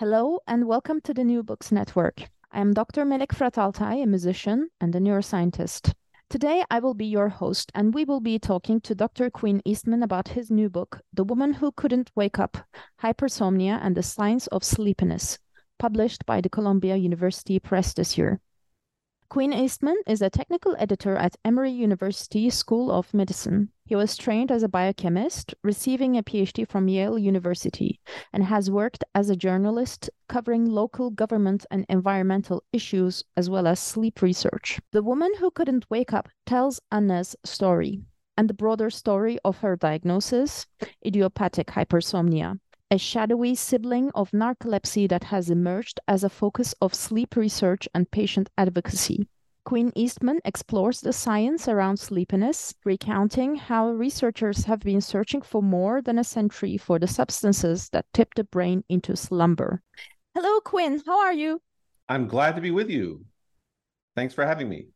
Hello and welcome to the New Books Network. I am Dr. Melek Frataltay, a musician and a neuroscientist. Today I will be your host and we will be talking to Dr. Quinn Eastman about his new book, The Woman Who Couldn't Wake Up Hypersomnia and the Science of Sleepiness, published by the Columbia University Press this year. Quinn Eastman is a technical editor at Emory University School of Medicine. He was trained as a biochemist, receiving a PhD from Yale University, and has worked as a journalist covering local government and environmental issues as well as sleep research. The Woman Who Couldn't Wake Up tells Anna's story and the broader story of her diagnosis, idiopathic hypersomnia, a shadowy sibling of narcolepsy that has emerged as a focus of sleep research and patient advocacy. Quinn Eastman explores the science around sleepiness, recounting how researchers have been searching for more than a century for the substances that tip the brain into slumber. Hello, Quinn. How are you? I'm glad to be with you. Thanks for having me.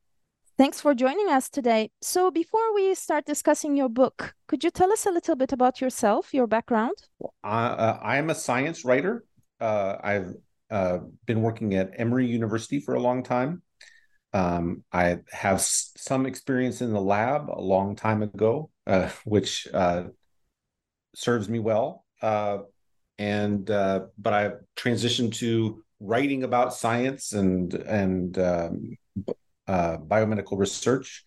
Thanks for joining us today. So, before we start discussing your book, could you tell us a little bit about yourself, your background? Uh, I am a science writer. Uh, I've uh, been working at Emory University for a long time. Um, I have s- some experience in the lab a long time ago, uh, which uh, serves me well. Uh, and but I've transitioned to writing about science and and um, uh, biomedical research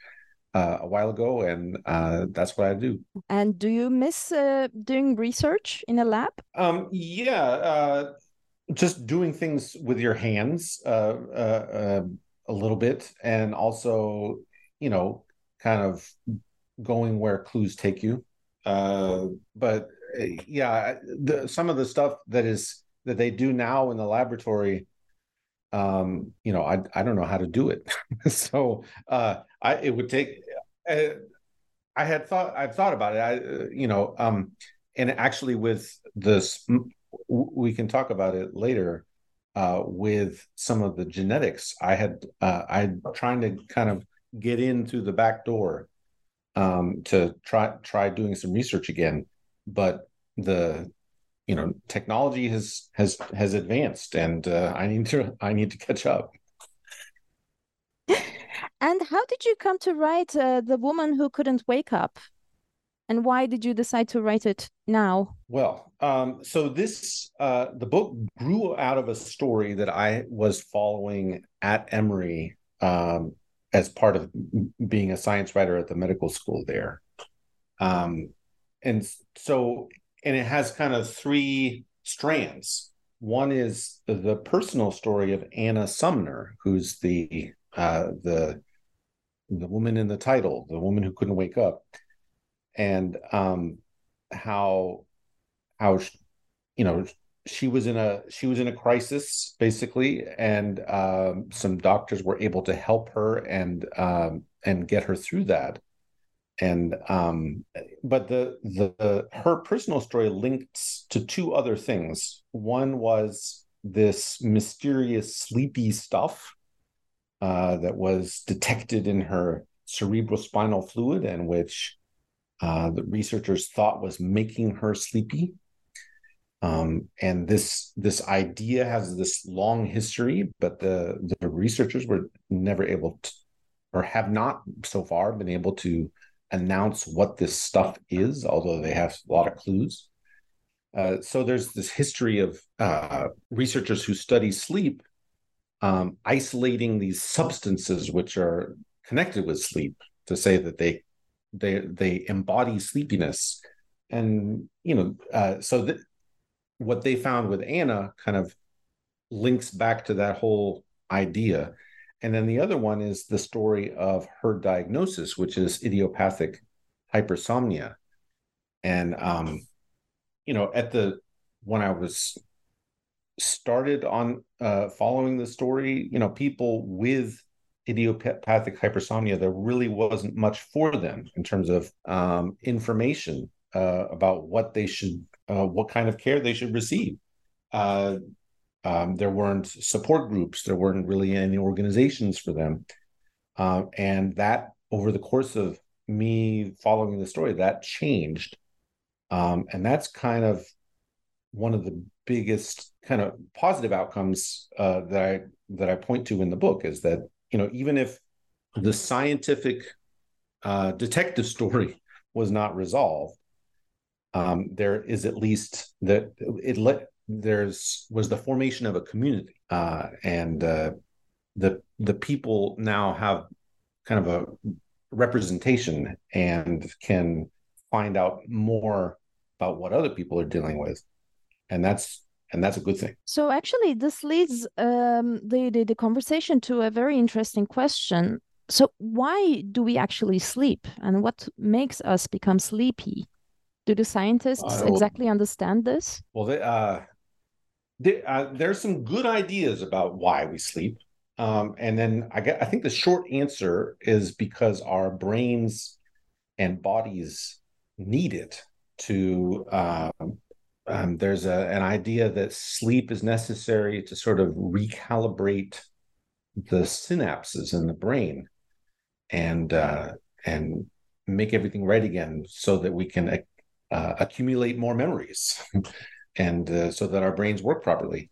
uh, a while ago, and uh, that's what I do. And do you miss uh, doing research in a lab? Um, yeah, uh, just doing things with your hands uh, a little bit, and also, you know, kind of going where clues take you. but yeah, the, some of the stuff that is that they do now in the laboratory um you know i i don't know how to do it. So uh i it would take uh, i had thought i've thought about it. I uh, you know um and actually with this we can talk about it later uh with some of the genetics. I had uh i trying to kind of get in through the back door um to try try doing some research again but the you know technology has has has advanced and uh, i need to i need to catch up. And how did you come to write uh, the woman who couldn't wake up? And why did you decide to write it now? Well um, so this uh, the book grew out of a story that i was following at emory um, as part of being a science writer at the medical school there. Um, and so and it has kind of three strands. One is the personal story of Anna Sumner, who's the uh, the the woman in the title, the woman who couldn't wake up, and um, how how you know she was in a she was in a crisis basically, and um, some doctors were able to help her and um, and get her through that and um but the, the her personal story links to two other things. One was this mysterious sleepy stuff uh, that was detected in her cerebrospinal fluid and which uh, the researchers thought was making her sleepy. Um, and this this idea has this long history but the the researchers were never able to or have not so far been able to announce what this stuff is, although they have a lot of clues. Uh, so there's this history of uh, researchers who study sleep um, isolating these substances which are connected with sleep to say that they they they embody sleepiness and you know uh, so that what they found with anna kind of links back to that whole idea and then the other one is the story of her diagnosis which is idiopathic hypersomnia. And um you know at the when i was started on uh following the story you know people with idiopathic hypersomnia there really wasn't much for them in terms of um information uh about what they should uh what kind of care they should receive. Uh um, there weren't support groups. There weren't really any organizations for them. Uh, and that over the course of me following the story that changed. Um, and that's kind of one of the biggest kind of positive outcomes uh, that I that I point to in the book is that you know even if the scientific uh, detective story was not resolved, um, there is at least that it let there's was the formation of a community uh, and uh, the the people now have kind of a representation and can find out more about what other people are dealing with and that's and that's a good thing. So actually this leads um, the, the the conversation to a very interesting question. So why do we actually sleep and what makes us become sleepy? Do the scientists uh, exactly understand this? well they, uh, they, uh, there's some good ideas about why we sleep um, and then I get I think the short answer is because our brains and bodies need it to um, um, there's a, an idea that sleep is necessary to sort of recalibrate the synapses in the brain and uh, and make everything right again so that we can uh, accumulate more memories and uh, so that our brains work properly.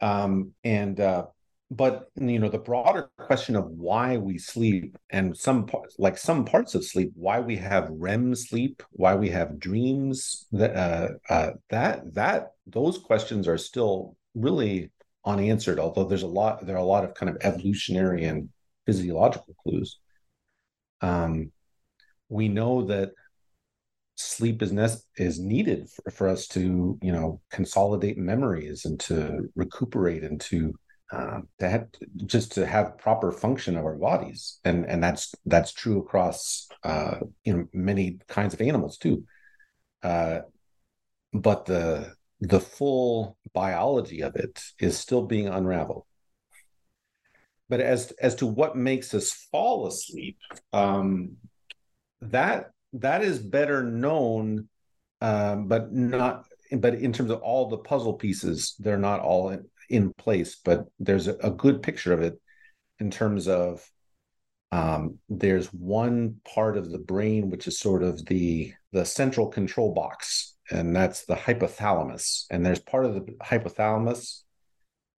Um, and uh, but you know the broader question of why we sleep and some parts like some parts of sleep why we have rem sleep why we have dreams that uh, uh, that that those questions are still really unanswered although there's a lot there are a lot of kind of evolutionary and physiological clues. Um we know that sleep is ne- is needed for, for us to you know consolidate memories and to recuperate and to um, to have just to have proper function of our bodies. And and that's that's true across uh you know many kinds of animals too. Uh but the the full biology of it is still being unraveled. But as as to what makes us fall asleep um that that is better known um but not but in terms of all the puzzle pieces they're not all in in place, but there's a, a good picture of it in terms of um, there's one part of the brain which is sort of the the central control box, and that's the hypothalamus. And there's part of the hypothalamus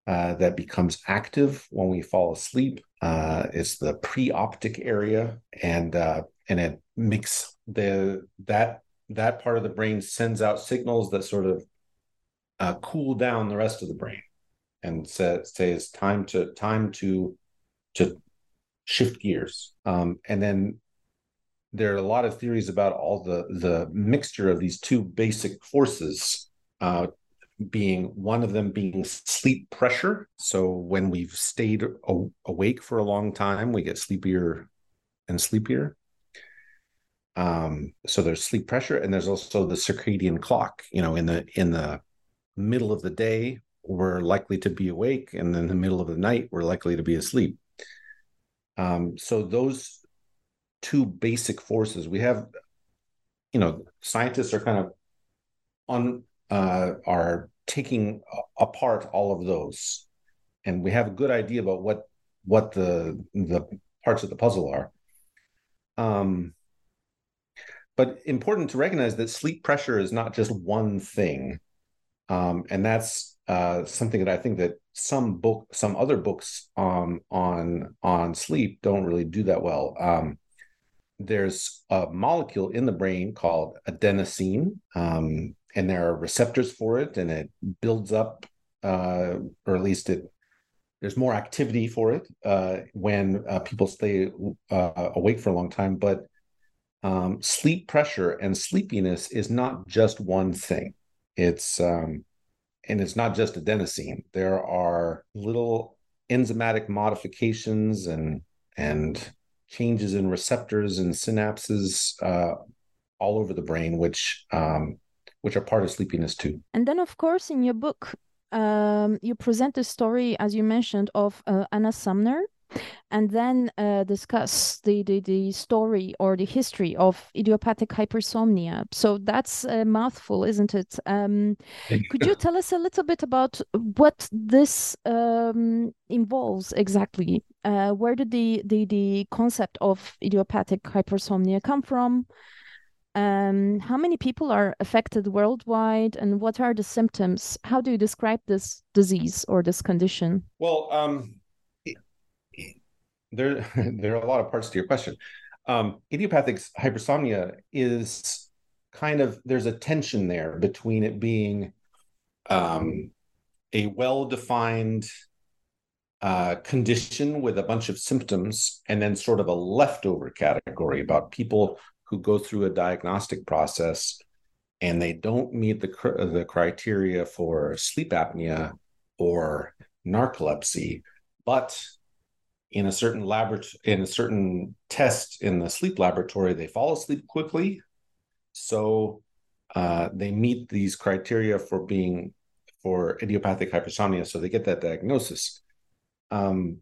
uh, that becomes active when we fall asleep. Uh, it's the preoptic area, and uh, and it makes the that that part of the brain sends out signals that sort of uh, cool down the rest of the brain and say, say it's time to time to to shift gears. Um, and then there are a lot of theories about all the the mixture of these two basic forces uh, being one of them being sleep pressure. So when we've stayed a- awake for a long time we get sleepier and sleepier um, so there's sleep pressure and there's also the circadian clock you know in the in the middle of the day we're likely to be awake, and in the middle of the night, we're likely to be asleep. Um, so those two basic forces we have, you know, scientists are kind of on uh, are taking apart all of those, and we have a good idea about what what the the parts of the puzzle are. Um, but important to recognize that sleep pressure is not just one thing, um, and that's uh, something that I think that some book, some other books um, on on sleep don't really do that well. Um, there's a molecule in the brain called adenosine, um, and there are receptors for it, and it builds up, uh, or at least it there's more activity for it uh, when uh, people stay uh, awake for a long time. But um, sleep pressure and sleepiness is not just one thing. It's um, and it's not just adenosine. There are little enzymatic modifications and and changes in receptors and synapses uh, all over the brain, which um, which are part of sleepiness too. And then, of course, in your book, um, you present the story, as you mentioned, of uh, Anna Sumner, and then uh, discuss the, the, the story or the history of idiopathic hypersomnia. So that's a mouthful, isn't it? Um, could you tell us a little bit about what this um, involves exactly? Uh, where did the, the, the concept of idiopathic hypersomnia come from? Um, how many people are affected worldwide, and what are the symptoms? How do you describe this disease or this condition? Well, um, there there are a lot of parts to your question. Um, idiopathic hypersomnia is kind of there's a tension there between it being um, a well-defined uh, condition with a bunch of symptoms, and then sort of a leftover category about people who go through a diagnostic process and they don't meet the the criteria for sleep apnea or narcolepsy, but in a certain laboratory in a certain test in the sleep laboratory they fall asleep quickly. So uh, they meet these criteria for being for idiopathic hypersomnia so they get that diagnosis. Um,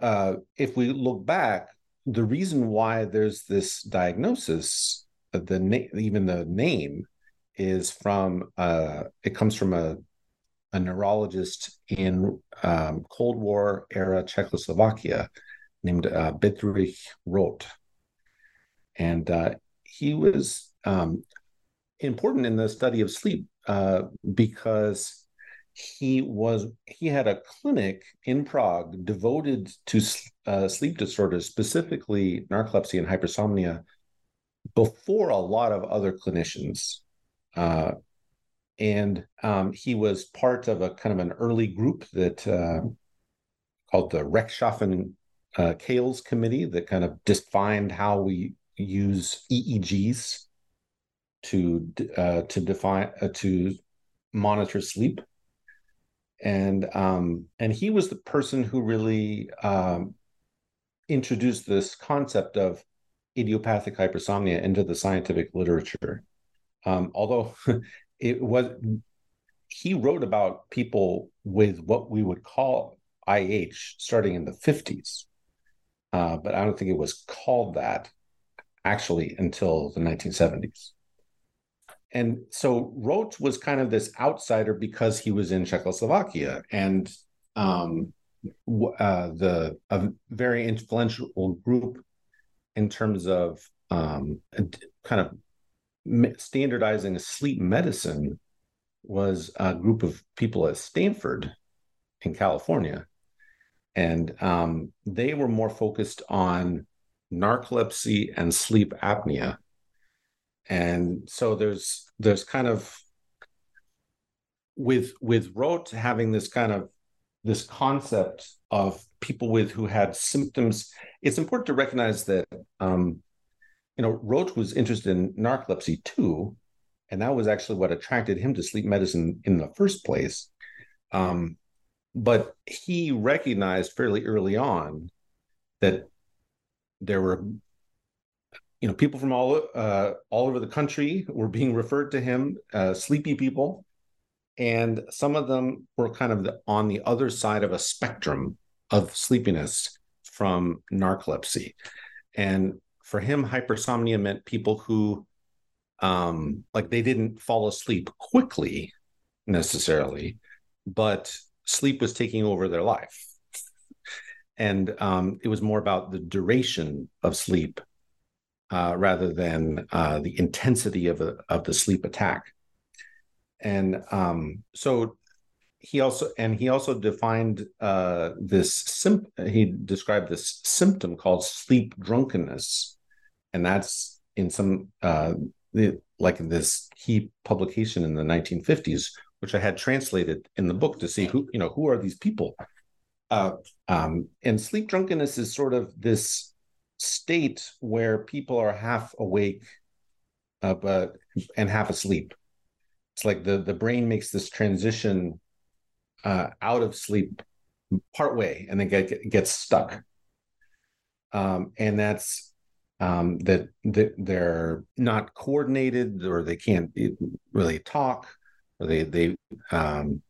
uh, if we look back the reason why there's this diagnosis the na- even the name is from uh, it comes from a a neurologist in um, Cold War era Czechoslovakia named uh, Bedřich Roth. And uh, he was um, important in the study of sleep uh, because he was he had a clinic in Prague devoted to uh, sleep disorders, specifically narcolepsy and hypersomnia, before a lot of other clinicians. And um, he was part of a kind of an early group that uh, called the Rechtschaffen uh, Kales Committee that kind of defined how we use EEGs to uh, to define uh, to monitor sleep, and um, and he was the person who really um, introduced this concept of idiopathic hypersomnia into the scientific literature. Um, although it was he wrote about people with what we would call IH starting in the 50s. Uh, but I don't think it was called that actually until the 1970s. And so Roth was kind of this outsider because he was in Czechoslovakia and um, uh, the a very influential group in terms of um, kind of standardizing sleep medicine was a group of people at Stanford in California. And um, they were more focused on narcolepsy and sleep apnea. And so there's there's kind of with with Roth having this kind of this concept of people with who had symptoms. It's important to recognize that um, you know, Roth was interested in narcolepsy too, and that was actually what attracted him to sleep medicine in the first place. Um, but he recognized fairly early on that there were, you know, people from all uh, all over the country were being referred to him, uh, sleepy people, and some of them were kind of the, on the other side of a spectrum of sleepiness from narcolepsy. And for him, hypersomnia meant people who, um, like they didn't fall asleep quickly necessarily, but sleep was taking over their life. And um, it was more about the duration of sleep uh, rather than uh, the intensity of, a, of the sleep attack. And um, so he also and he also defined uh, this sim- he described this symptom called sleep drunkenness and that's in some uh, the like this key publication in the 1950s, which I had translated in the book to see who you know who are these people. Uh, um, and sleep drunkenness is sort of this state where people are half awake, uh, but and half asleep. It's like the the brain makes this transition uh, out of sleep part way and then get, get gets stuck. Um, and that's um, that that they're not coordinated or they can't really talk. Or they they um,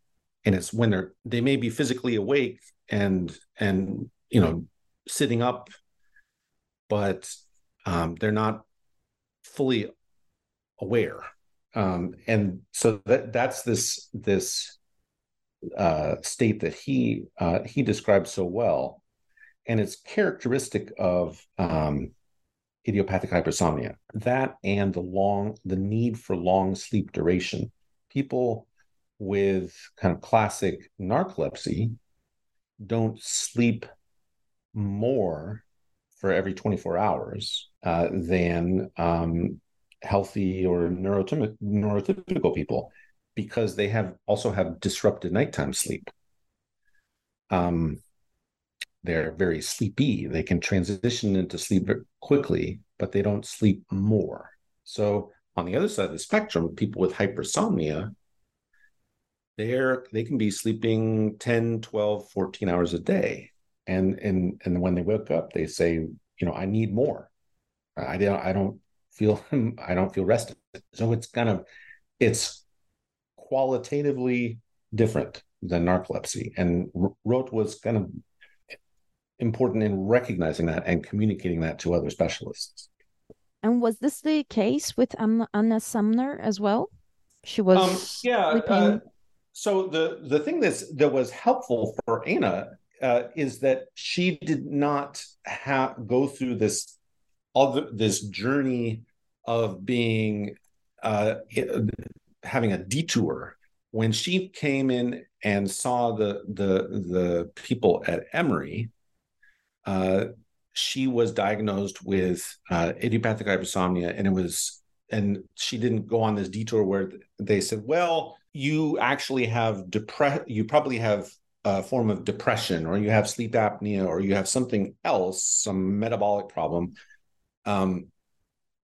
and it's when they're they may be physically awake and and you know sitting up but um, they're not fully aware. Um, and so that that's this this uh, state that he uh, he describes so well. And it's characteristic of um, idiopathic hypersomnia. That and the long the need for long sleep duration. People with kind of classic narcolepsy don't sleep more for every 24 hours uh, than um, healthy or neurotypical, neurotypical people because they have also have disrupted nighttime sleep. Um, they're very sleepy. They can transition into sleep quickly, but they don't sleep more. So on the other side of the spectrum, people with hypersomnia, they're they can be sleeping 10, 12, 14 hours a day. And and and when they wake up, they say, you know, I need more. I don't I don't feel I don't feel rested. So it's kind of it's qualitatively different than narcolepsy. And Roth was kind of important in recognizing that and communicating that to other specialists. And was this the case with Anna, Anna Sumner as well? She was um, yeah. Uh, so the the thing that's that was helpful for Anna uh, is that she did not have go through this other this journey of being uh, having a detour when she came in and saw the the the people at Emory uh, she was diagnosed with uh, idiopathic hypersomnia, and it was, and she didn't go on this detour where they said, "Well, you actually have depress, you probably have a form of depression, or you have sleep apnea, or you have something else, some metabolic problem." Um,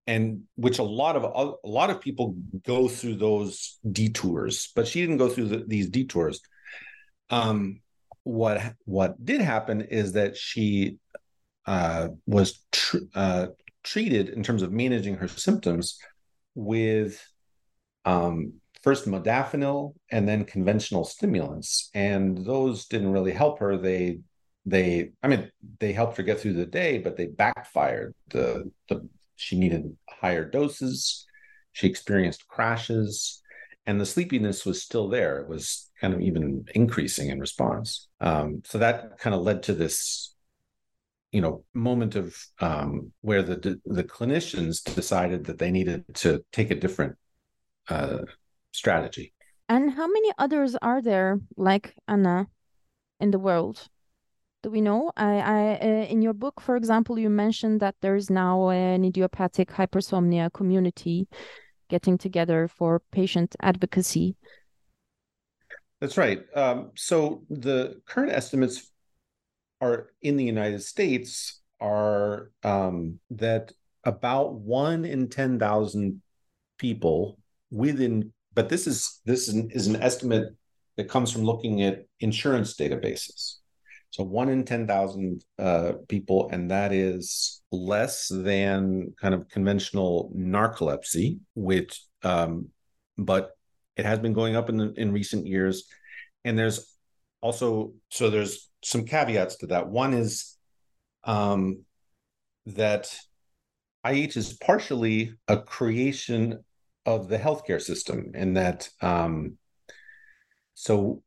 and which a lot of a lot of people go through those detours, but she didn't go through the, these detours. Um, what what did happen is that she uh, was tr- uh, treated in terms of managing her symptoms with um, first modafinil and then conventional stimulants, and those didn't really help her. They they I mean they helped her get through the day, but they backfired. The the she needed higher doses. She experienced crashes, and the sleepiness was still there. It was kind of even increasing in response. Um, so that kind of led to this, you know, moment of um, where the the clinicians decided that they needed to take a different uh, strategy. And how many others are there like Anna in the world? Do we know? I, I uh, in your book, for example, you mentioned that there is now an idiopathic hypersomnia community getting together for patient advocacy. That's right. Um, so the current estimates are in the United States are um, that about one in ten thousand people within, but this is this is an, is an estimate that comes from looking at insurance databases. So one in ten thousand uh, people, and that is less than kind of conventional narcolepsy, which um, but it has been going up in the, in recent years, and there's also so there's some caveats to that. One is um, that IH is partially a creation of the healthcare system, and that um, so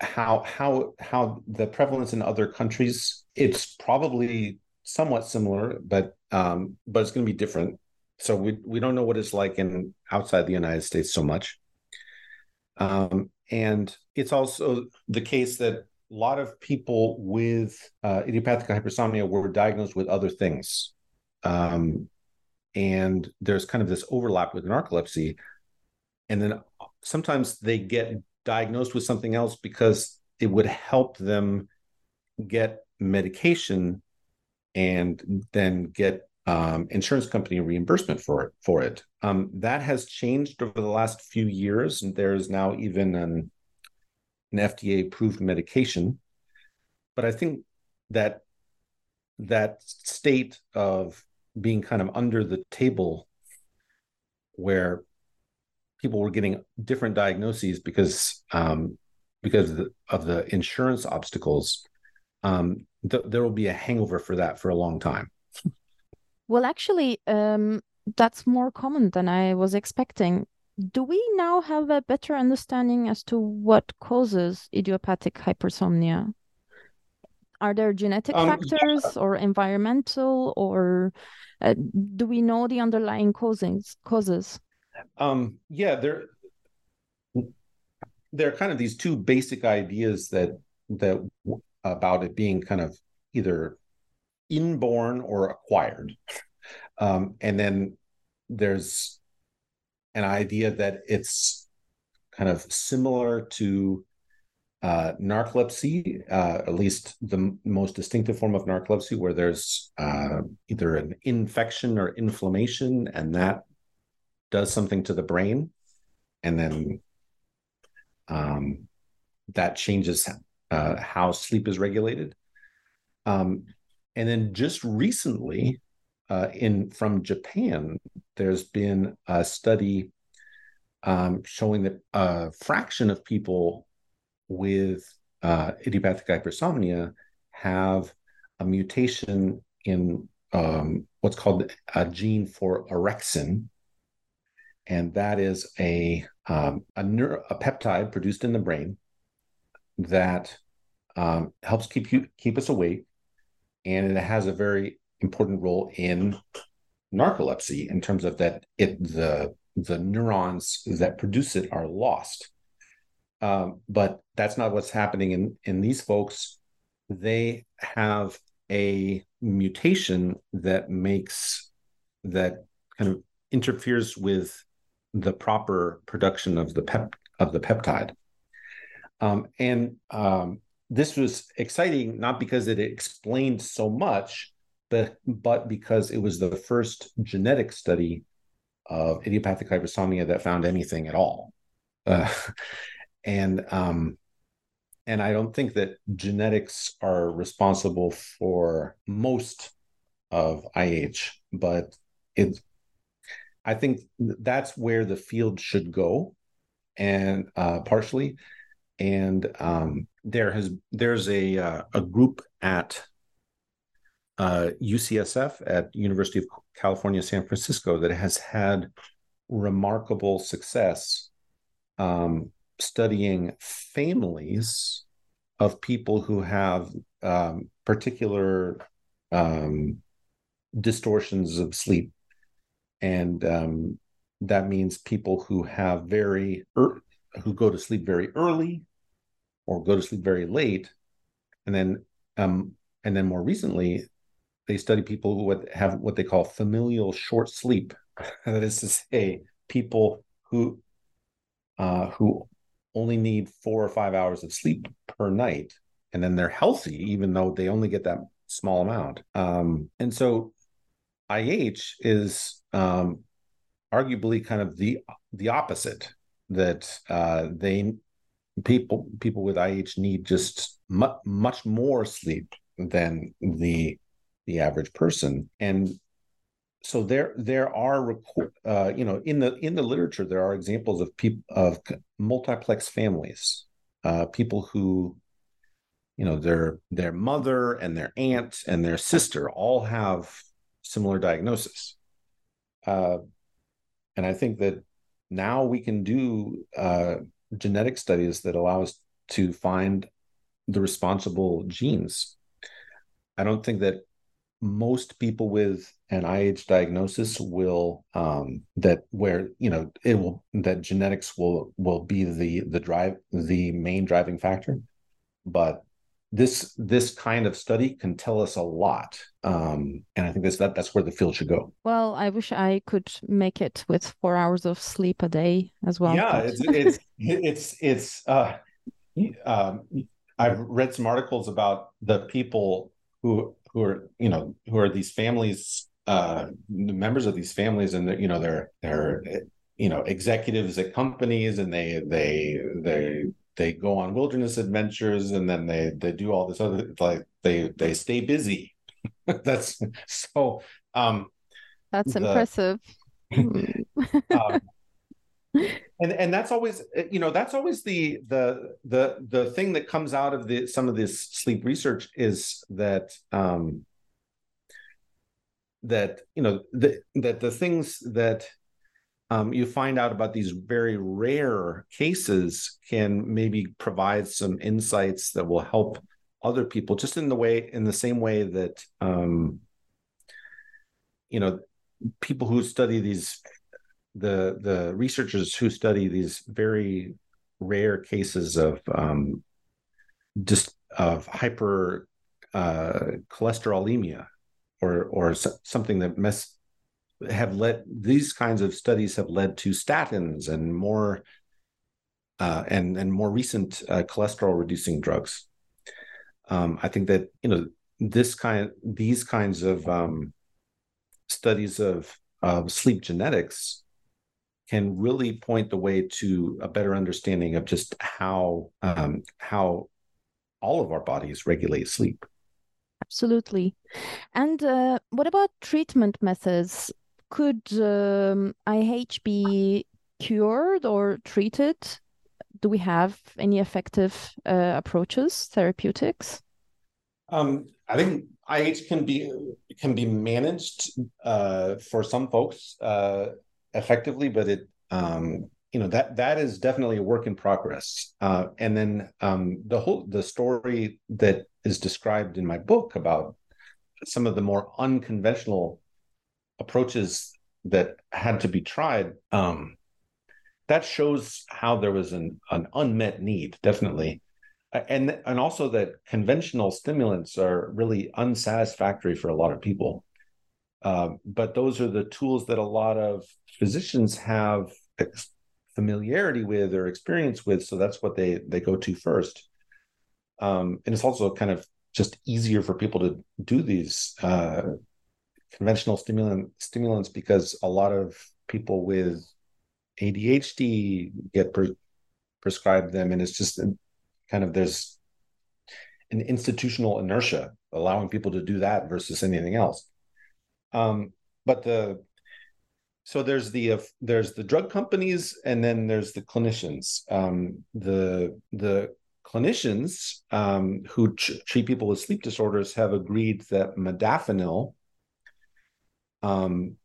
how how how the prevalence in other countries it's probably somewhat similar, but um, but it's going to be different so we we don't know what it's like in outside the United States so much. Um, and it's also the case that a lot of people with uh, idiopathic hypersomnia were diagnosed with other things. Um, and there's kind of this overlap with narcolepsy and then sometimes they get diagnosed with something else because it would help them get medication and then get um, insurance company reimbursement for it for it. Um, that has changed over the last few years. And there is now even an, an fda approved medication. But i think that that state of being kind of under the table where people were getting different diagnoses because um, because of the, of the, insurance obstacles um, th- there will be a hangover for that for a long time. Well actually um, that's more common than i was expecting. Do we now have a better understanding as to what causes idiopathic hypersomnia? Are there genetic um, factors yeah. or environmental or uh, do we know the underlying causes causes um, yeah there there are kind of these two basic ideas that that about it being kind of either inborn or acquired. Um, and then there's an idea that it's kind of similar to uh, narcolepsy, uh, at least the most distinctive form of narcolepsy, where there's uh, either an infection or inflammation, and that does something to the brain, and then um, that changes uh, how sleep is regulated. Um, and then just recently, uh, in from Japan, there's been a study um, showing that a fraction of people with uh, idiopathic hypersomnia have a mutation in um, what's called a gene for orexin, and that is a um, a, neuro, a, peptide produced in the brain that um, helps keep you keep us awake, and it has a very important role in narcolepsy in terms of that it the the neurons that produce it are lost um, but that's not what's happening in in these folks. They have a mutation that makes that kind of interferes with the proper production of the pep of the peptide. Um, and um, this was exciting not because it explained so much, but but because it was the first genetic study of idiopathic hypersomnia that found anything at all. Uh, and um, and I don't think that genetics are responsible for most of IH, but it. I think that's where the field should go, and uh, partially, and um, there has there's a uh, a group at uh, UCSF at University of California San Francisco that has had remarkable success um, studying families of people who have um, particular um, distortions of sleep. And um, that means people who have very, er- who go to sleep very early or go to sleep very late. And then, um, and then more recently, they study people who have what they call familial short sleep. that is to say, people who uh, who only need four or five hours of sleep per night and then they're healthy even though they only get that small amount um, and so ih is um, arguably kind of the the opposite that uh, they people people with ih need just mu- much more sleep than the the average person. And so there there are uh, you know in the in the literature there are examples of people of multiplex families uh, people who you know their their mother and their aunt and their sister all have similar diagnosis. Uh, and i think that now we can do uh, genetic studies that allow us to find the responsible genes. I don't think that most people with an IH diagnosis will um, that where you know it will that genetics will will be the the drive the main driving factor, but this this kind of study can tell us a lot um, and i think that's that that's where the field should go. Well i wish i could make it with four hours of sleep a day as well yeah it's it's it's it's uh um, i've read some articles about the people who who are you know who are these families uh members of these families and you know they're they're you know executives at companies and they they they they go on wilderness adventures and then they they do all this other like they they stay busy. That's so um that's the, impressive. Um, and and that's always you know that's always the the the the thing that comes out of the some of this sleep research is that um that you know the, that the things that um, you find out about these very rare cases can maybe provide some insights that will help other people just in the way in the same way that um, you know people who study these the the researchers who study these very rare cases of um, just of hyper uh, cholesterolemia or or something that mess have led these kinds of studies have led to statins and more uh, and and more recent uh, cholesterol reducing drugs. Um, I think that you know this kind these kinds of um, studies of of sleep genetics can really point the way to a better understanding of just how um, how all of our bodies regulate sleep. Absolutely. And uh, what about treatment methods? Could um, IH be cured or treated? Do we have any effective uh, approaches, therapeutics? Um, I think IH can be can be managed uh, for some folks uh, effectively, but it um, you know that that is definitely a work in progress. Uh, and then um, the whole the story that is described in my book about some of the more unconventional approaches that had to be tried um, that shows how there was an, an unmet need definitely. And and also that conventional stimulants are really unsatisfactory for a lot of people. Uh, but those are the tools that a lot of physicians have ex- familiarity with or experience with so that's what they they go to first. Um, and it's also kind of just easier for people to do these uh, conventional stimulant stimulants because a lot of people with ADHD get pre- prescribed them, and it's just kind of there's an institutional inertia allowing people to do that versus anything else. Um, but the so there's the uh, there's the drug companies and then there's the clinicians. Um, the the clinicians um, who ch- treat people with sleep disorders have agreed that modafinil um,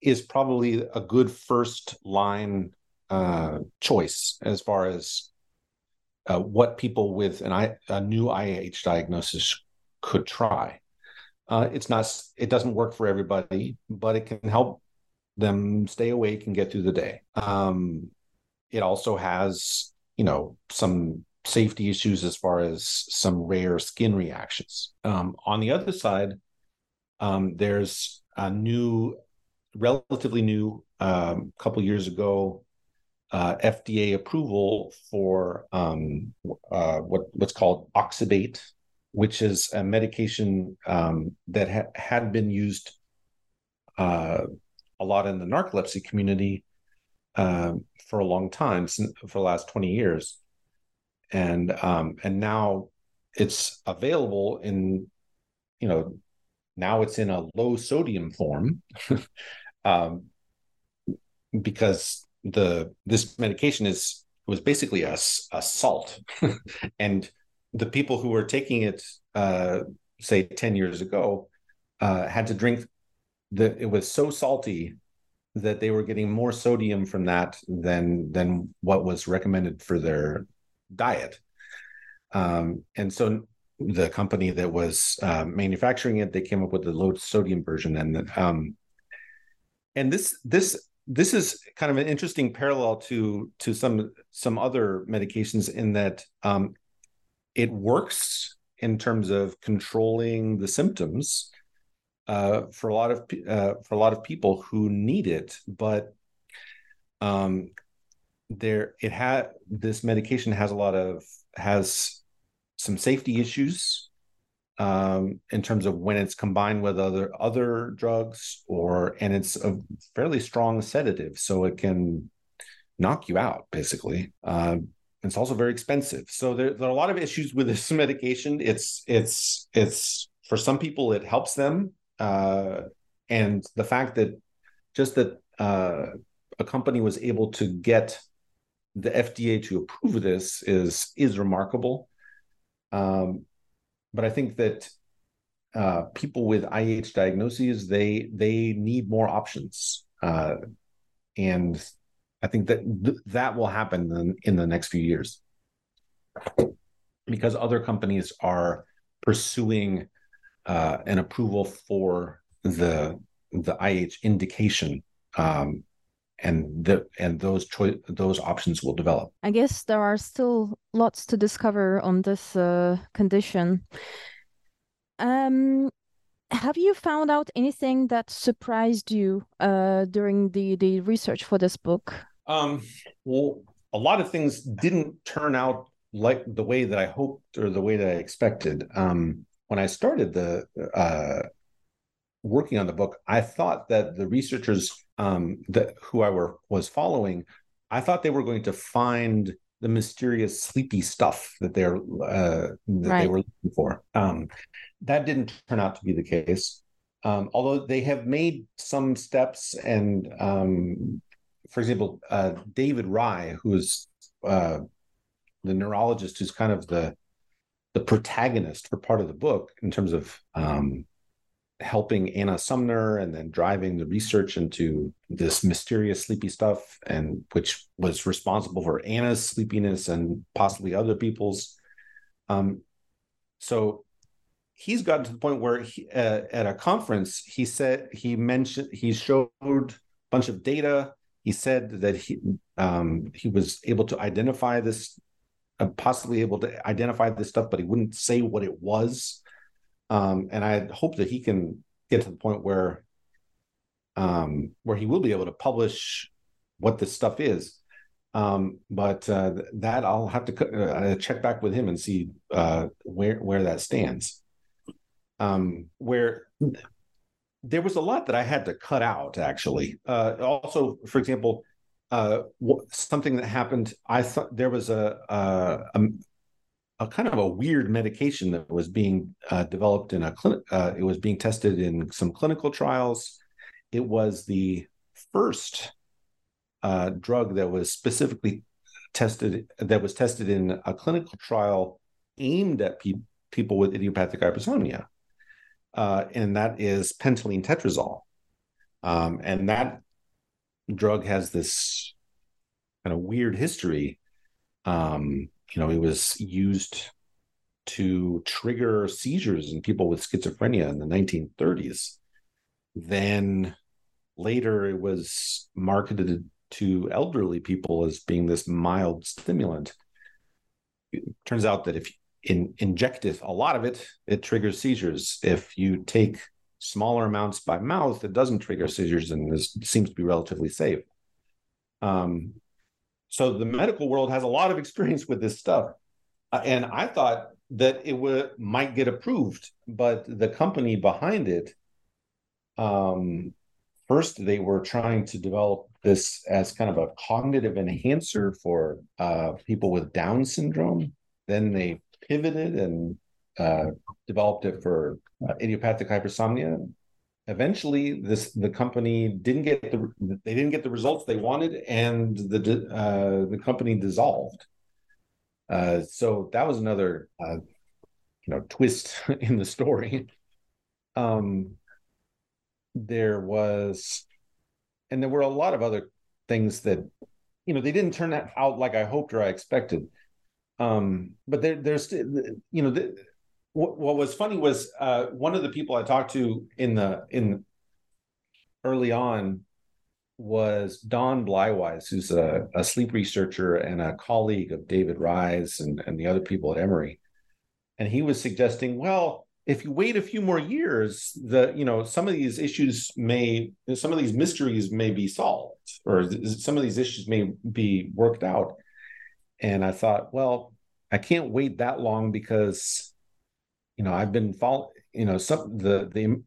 is probably a good first line uh, choice as far as uh, what people with an I, a new IH diagnosis could try. Uh, it's not, it doesn't work for everybody, but it can help them stay awake and get through the day. Um, it also has, you know, some safety issues as far as some rare skin reactions. Um, on the other side, um, there's a new, relatively new, um, couple years ago, uh, FDA approval for um, uh, what what's called oxybate, which is a medication um, that ha- had been used uh, a lot in the narcolepsy community um, for a long time, since, for the last twenty years, and um, and now it's available in you know now it's in a low sodium form um, because the this medication is was basically a, a salt. And the people who were taking it uh, say 10 years ago uh, had to drink that it was so salty that they were getting more sodium from that than than what was recommended for their diet. Um, and so the company that was uh, manufacturing it they came up with the low sodium version and um, and this this this is kind of an interesting parallel to to some some other medications in that um, it works in terms of controlling the symptoms uh, for a lot of uh, for a lot of people who need it, but um, there it had this medication has a lot of has some safety issues um, in terms of when it's combined with other other drugs or and it's a fairly strong sedative so it can knock you out basically. Um, it's also very expensive. So there, there, are a lot of issues with this medication. It's it's it's for some people it helps them uh, and the fact that just that uh, a company was able to get the fda to approve this is is remarkable um, but I think that uh, people with IH diagnoses they they need more options, uh, and I think that th- that will happen in, in the next few years because other companies are pursuing uh, an approval for the the IH indication. Um, and the and those choice those options will develop. I guess there are still lots to discover on this uh, condition. Um, have you found out anything that surprised you uh, during the the research for this book? Um, well, a lot of things didn't turn out like the way that I hoped or the way that I expected. Um, when I started the uh, working on the book, I thought that the researchers um, that who I were was following, I thought they were going to find the mysterious sleepy stuff that they're uh, that right. they were looking for. Um, that didn't turn out to be the case. Um, although they have made some steps, and um, for example, uh, David Rye, who's uh, the neurologist, who's kind of the the protagonist for part of the book in terms of um, helping Anna Sumner and then driving the research into this mysterious sleepy stuff and which was responsible for Anna's sleepiness and possibly other people's. Um, so he's gotten to the point where he, uh, at a conference he said he mentioned he showed a bunch of data. He said that he um, he was able to identify this, uh, possibly able to identify this stuff, but he wouldn't say what it was. Um, and I hope that he can get to the point where um, where he will be able to publish what this stuff is. Um, but uh, that I'll have to uh, check back with him and see uh, where where that stands. Um, where there was a lot that I had to cut out actually. Uh, also, for example, uh, something that happened. I thought there was a, a, a a kind of a weird medication that was being uh, developed in a clinic. Uh, it was being tested in some clinical trials. It was the first uh, drug that was specifically tested that was tested in a clinical trial aimed at pe- people with idiopathic hypersomnia, uh, and that is pentylenetetrazole. Um, and that drug has this kind of weird history. Um, you know, it was used to trigger seizures in people with schizophrenia in the 1930s. Then later it was marketed to elderly people as being this mild stimulant. It turns out that if you in, inject a lot of it, it triggers seizures. If you take smaller amounts by mouth, it doesn't trigger seizures and this seems to be relatively safe. Um, so the medical world has a lot of experience with this stuff. Uh, and I thought that it would might get approved, but the company behind it, um, first they were trying to develop this as kind of a cognitive enhancer for uh, people with Down syndrome. Then they pivoted and uh, developed it for uh, idiopathic hypersomnia eventually this the company didn't get the they didn't get the results they wanted and the uh, the company dissolved. Uh, so that was another uh, you know twist in the story. Um there was and there were a lot of other things that you know they didn't turn out like i hoped or i expected. Um but there there's you know the, what, was funny was uh, one of the people I talked to in the in early on was Don Bliwise, who's a, a sleep researcher and a colleague of David Rye's and, and the other people at Emory. and he was suggesting, well, if you wait a few more years, the you know some of these issues may some of these mysteries may be solved, or some of these issues may be worked out. And I thought, well, I can't wait that long because you know I've been following you know some the the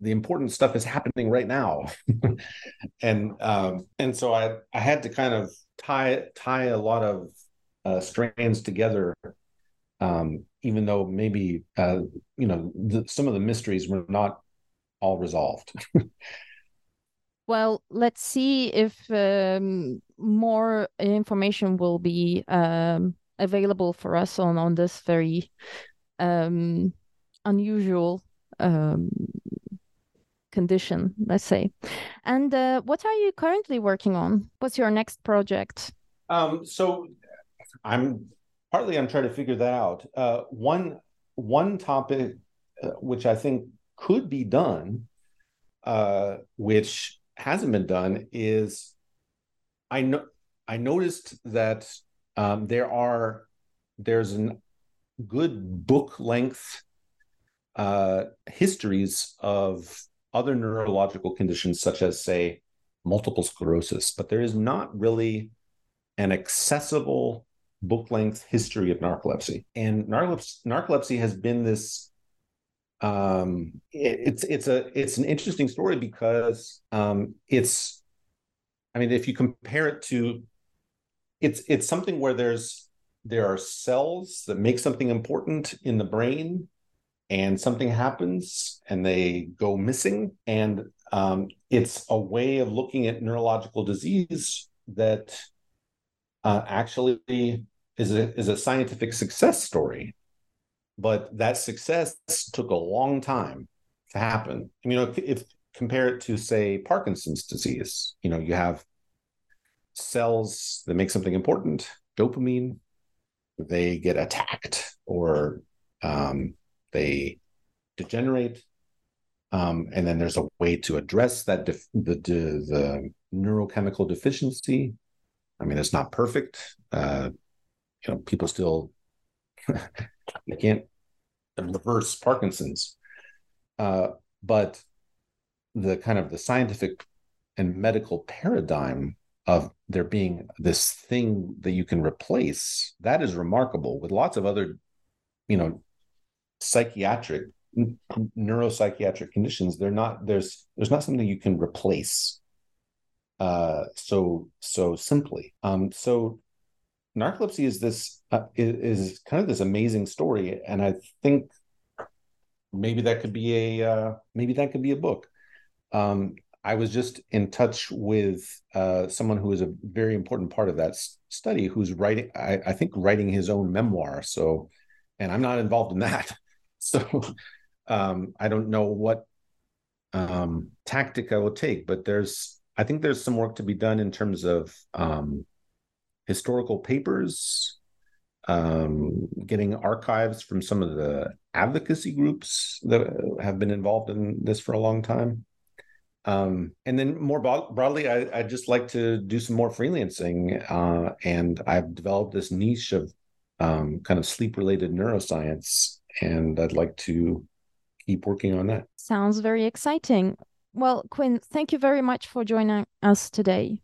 the important stuff is happening right now. And um and so i i had to kind of tie tie a lot of uh, strands together um even though maybe uh you know the, some of the mysteries were not all resolved. Well let's see if um, more information will be um, available for us on on this very um, unusual um, condition, let's say. And uh, what are you currently working on? What's your next project? Um, so I'm partly I'm trying to figure that out. Uh, one one topic uh, which I think could be done, uh, which hasn't been done, is I know I noticed that um, there are there's a good book length uh, histories of other neurological conditions, such as, say, multiple sclerosis, but there is not really an accessible book length history of narcolepsy. And narcolepsy, narcolepsy has been this. Um, it, it's it's a it's an interesting story because um, it's, I mean, if you compare it to, it's it's something where there's there are cells that make something important in the brain and something happens and they go missing and um, it's a way of looking at neurological disease that uh, actually is a, is a scientific success story. But that success took a long time to happen. I you know if compare it to say parkinson's disease you know you have cells that make something important dopamine they get attacked or um, they degenerate. Um, and then there's a way to address that def- the, the, the neurochemical deficiency. I mean, it's not perfect. Uh, you know, people still you can't reverse Parkinson's, uh, but the kind of the scientific and medical paradigm of there being this thing that you can replace that is remarkable with lots of other you know psychiatric neuropsychiatric conditions they're not there's there's not something you can replace uh so so simply. Um so narcolepsy is this uh, is, is kind of this amazing story and i think maybe that could be a uh maybe that could be a book. Um I was just in touch with uh, someone who is a very important part of that study, who's writing, I, I, think, writing his own memoir. So, and I'm not involved in that. So, um, I don't know what um, tactic I will take, but there's, I think there's some work to be done in terms of um, historical papers, um, getting archives from some of the advocacy groups that have been involved in this for a long time um, and then more broadly, I, I just like to do some more freelancing. Uh, and I've developed this niche of um, kind of sleep related neuroscience. And I'd like to keep working on that. Sounds very exciting. Well, Quinn, thank you very much for joining us today.